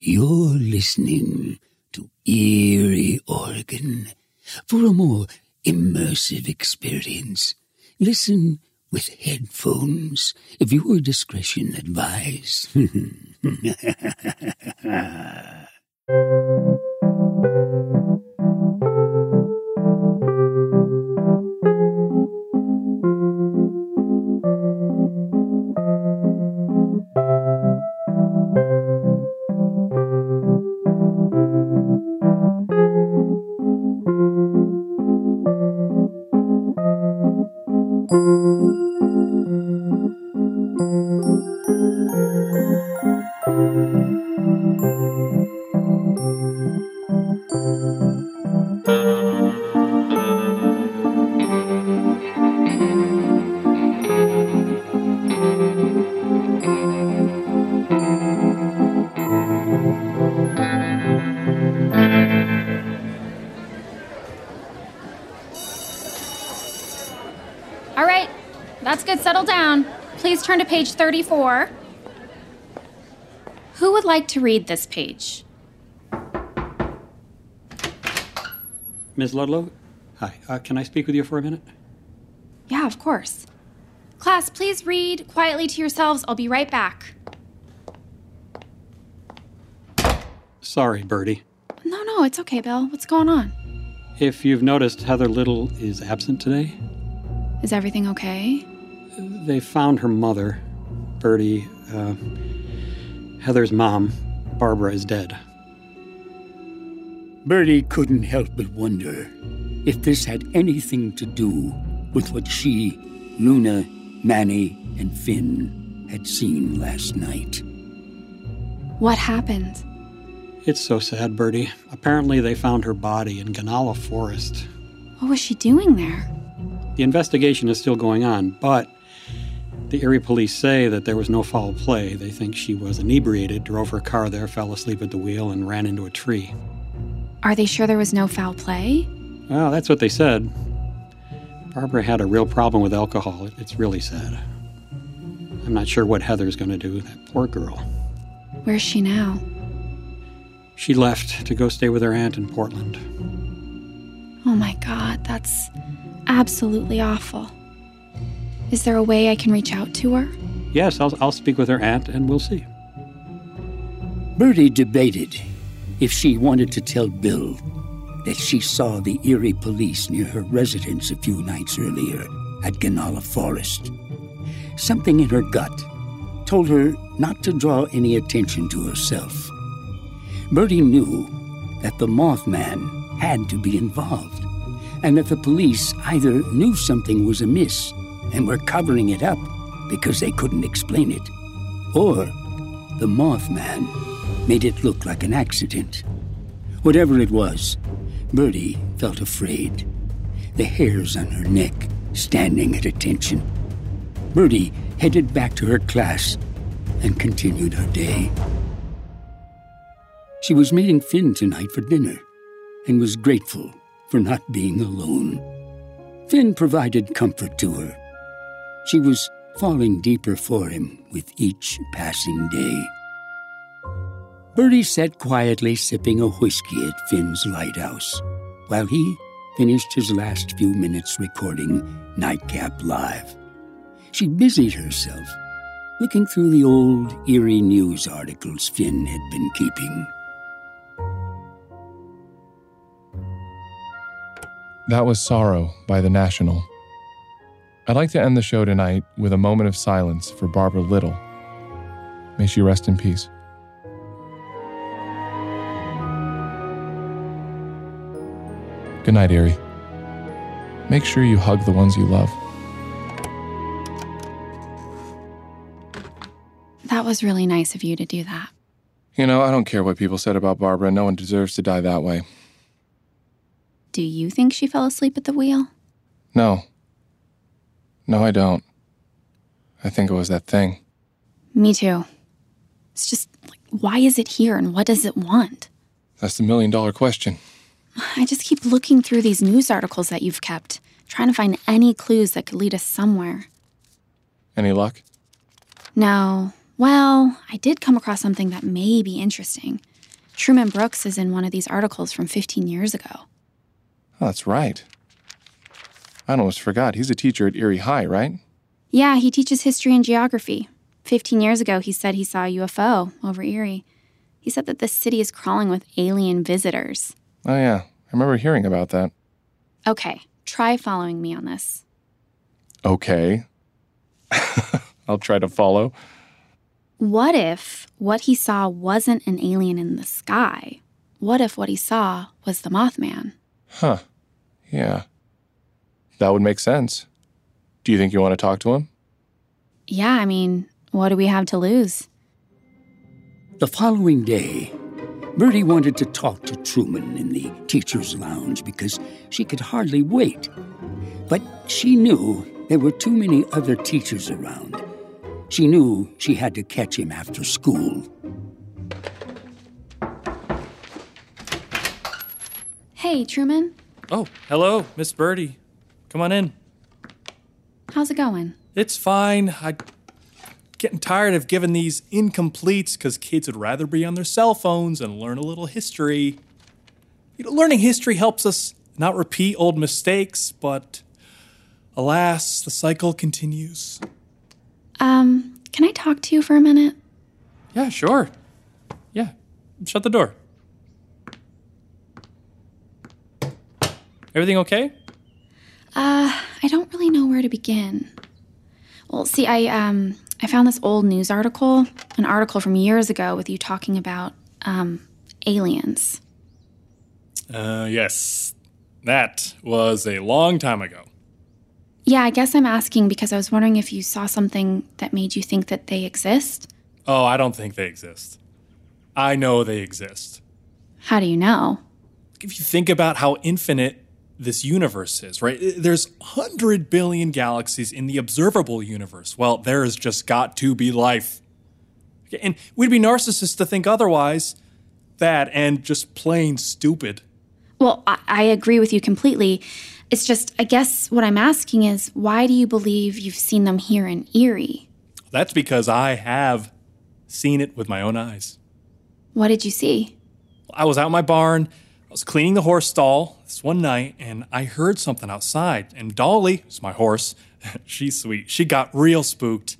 You're listening to Eerie Oregon. For a more immersive experience, listen with headphones. if your discretion advised. Please turn to page 34. Who would like to read this page? Ms. Ludlow? Hi. Uh, can I speak with you for a minute? Yeah, of course. Class, please read quietly to yourselves. I'll be right back. Sorry, Birdie. No, no, it's okay, Bill. What's going on? If you've noticed, Heather Little is absent today. Is everything okay? They found her mother, Birdie. Uh, Heather's mom, Barbara, is dead. Birdie couldn't help but wonder if this had anything to do with what she, Luna, Manny, and Finn had seen last night. What happened? It's so sad, Birdie. Apparently, they found her body in Guanella Forest. What was she doing there? The investigation is still going on, but the Eerie police say that there was no foul play. They think she was inebriated, drove her car there, fell asleep at the wheel, and ran into a tree. Are they sure there was no foul play? Well, that's what they said. Barbara had a real problem with alcohol. It's really sad. I'm not sure what Heather's going to do, that poor girl. Where's she now? She left to go stay with her aunt in Portland. Oh my god, that's absolutely awful. Is there a way I can reach out to her? Yes, I'll, I'll speak with her aunt and we'll see. Birdie debated if she wanted to tell Bill that she saw the Eerie police near her residence a few nights earlier at Guanella Forest. Something in her gut told her not to draw any attention to herself. Birdie knew that the Mothman had to be involved, and that the police either knew something was amiss and were covering it up because they couldn't explain it, or the Mothman made it look like an accident. Whatever it was, Birdie felt afraid, the hairs on her neck standing at attention. Birdie headed back to her class and continued her day. She was meeting Finn tonight for dinner and was grateful for not being alone. Finn provided comfort to her. She was falling deeper for him with each passing day. Birdie sat quietly sipping a whiskey at Finn's lighthouse while he finished his last few minutes recording Nightcap Live. She busied herself looking through the old eerie news articles Finn had been keeping. That was Sorrow by The National. I'd like to end the show tonight with a moment of silence for Barbara Little. May she rest in peace. Good night, Eerie. Make sure you hug the ones you love. That was really nice of you to do that. You know, I don't care what people said about Barbara. No one deserves to die that way. Do you think she fell asleep at the wheel? No. No, I don't. I think it was that thing. Me too. It's just, like, why is it here and what does it want? That's the million dollar question. I just keep looking through these news articles that you've kept, trying to find any clues that could lead us somewhere. Any luck? No, Well, I did come across something that may be interesting. Truman Brooks is in one of these articles from 15 years ago. Oh, that's right. I almost forgot. He's a teacher at Eerie High, right? Yeah, he teaches history and geography. 15 years ago, he said he saw a UFO over Eerie. He said that the city is crawling with alien visitors. Oh, yeah. I remember hearing about that. Okay, try following me on this. Okay. I'll try to follow. What if what he saw wasn't an alien in the sky? What if what he saw was the Mothman? Huh. Yeah. That would make sense. Do you think you want to talk to him? Yeah, I mean, what do we have to lose? The following day, Birdie wanted to talk to Truman in the teacher's lounge because she could hardly wait. But she knew there were too many other teachers around. She knew she had to catch him after school. Hey, Truman, Oh, hello, Miss Birdie. Come on in. how's it going? It's fine. I'm getting tired of giving these incompletes because kids would rather be on their cell phones and learn a little history. You know, learning history helps us not repeat old mistakes, but alas, the cycle continues. Um, can I talk to you for a minute? Yeah, sure. Yeah, shut the door. Everything okay? Uh, I don't really know where to begin. Well, see, I um I found this old news article, an article from years ago with you talking about um aliens. Uh, yes. That was a long time ago. Yeah, I guess I'm asking because I was wondering if you saw something that made you think that they exist. Oh, I don't think they exist. I know they exist. How do you know? If you think about how infinite this universe is, right? There's 100 billion galaxies in the observable universe. Well, there has just got to be life. And we'd be narcissists to think otherwise. That and just plain stupid. Well, I, I agree with you completely. It's just, I guess what I'm asking is why do you believe you've seen them here in Eerie? That's because I have seen it with my own eyes. What did you see? I was out in my barn. I was cleaning the horse stall this one night, and I heard something outside. And Dolly, who's my horse, she's sweet. She got real spooked.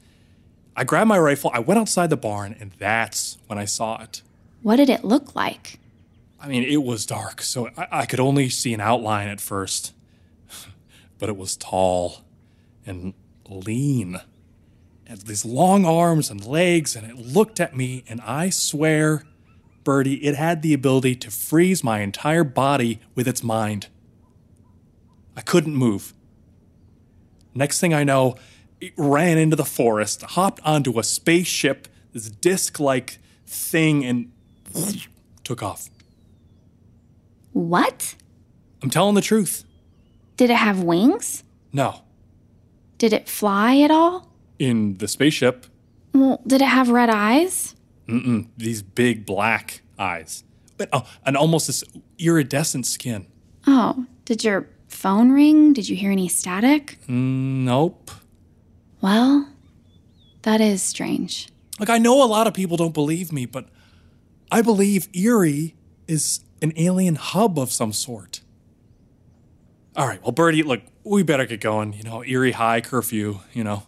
I grabbed my rifle, I went outside the barn, and that's when I saw it. What did it look like? I mean, it was dark, so I, I could only see an outline at first. But it was tall and lean. It had these long arms and legs, and it looked at me, and I swear, Birdie, it had the ability to freeze my entire body with its mind. I couldn't move. Next thing I know, it ran into the forest, hopped onto a spaceship, this disc like thing, and took off. What? I'm telling the truth. Did it have wings? No. Did it fly at all? In the spaceship, Well, did it have red eyes? Mm-mm, these big black eyes. But, oh, and almost this iridescent skin. Oh, did your phone ring? Did you hear any static? Nope. Well, that is strange. Like, I know a lot of people don't believe me, but I believe Eerie is an alien hub of some sort. All right, well, Birdie, look, we better get going. You know, Eerie High curfew, you know.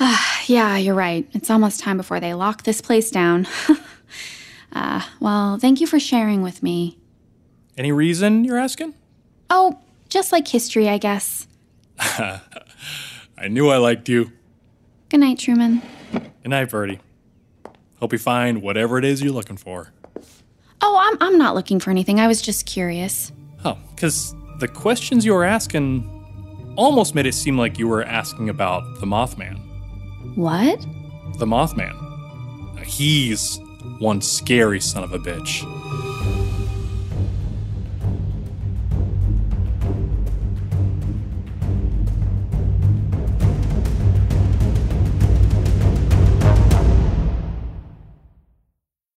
Yeah, you're right. It's almost time before they lock this place down. uh, well, thank you for sharing with me. Any reason you're asking? Oh, just like history, I guess. I knew I liked you. Good night, Truman. Good night, Birdie. Hope you find whatever it is you're looking for. Oh, I'm, I'm not looking for anything. I was just curious. Oh, because the questions you were asking almost made it seem like you were asking about the Mothman. What? The Mothman. He's one scary son of a bitch.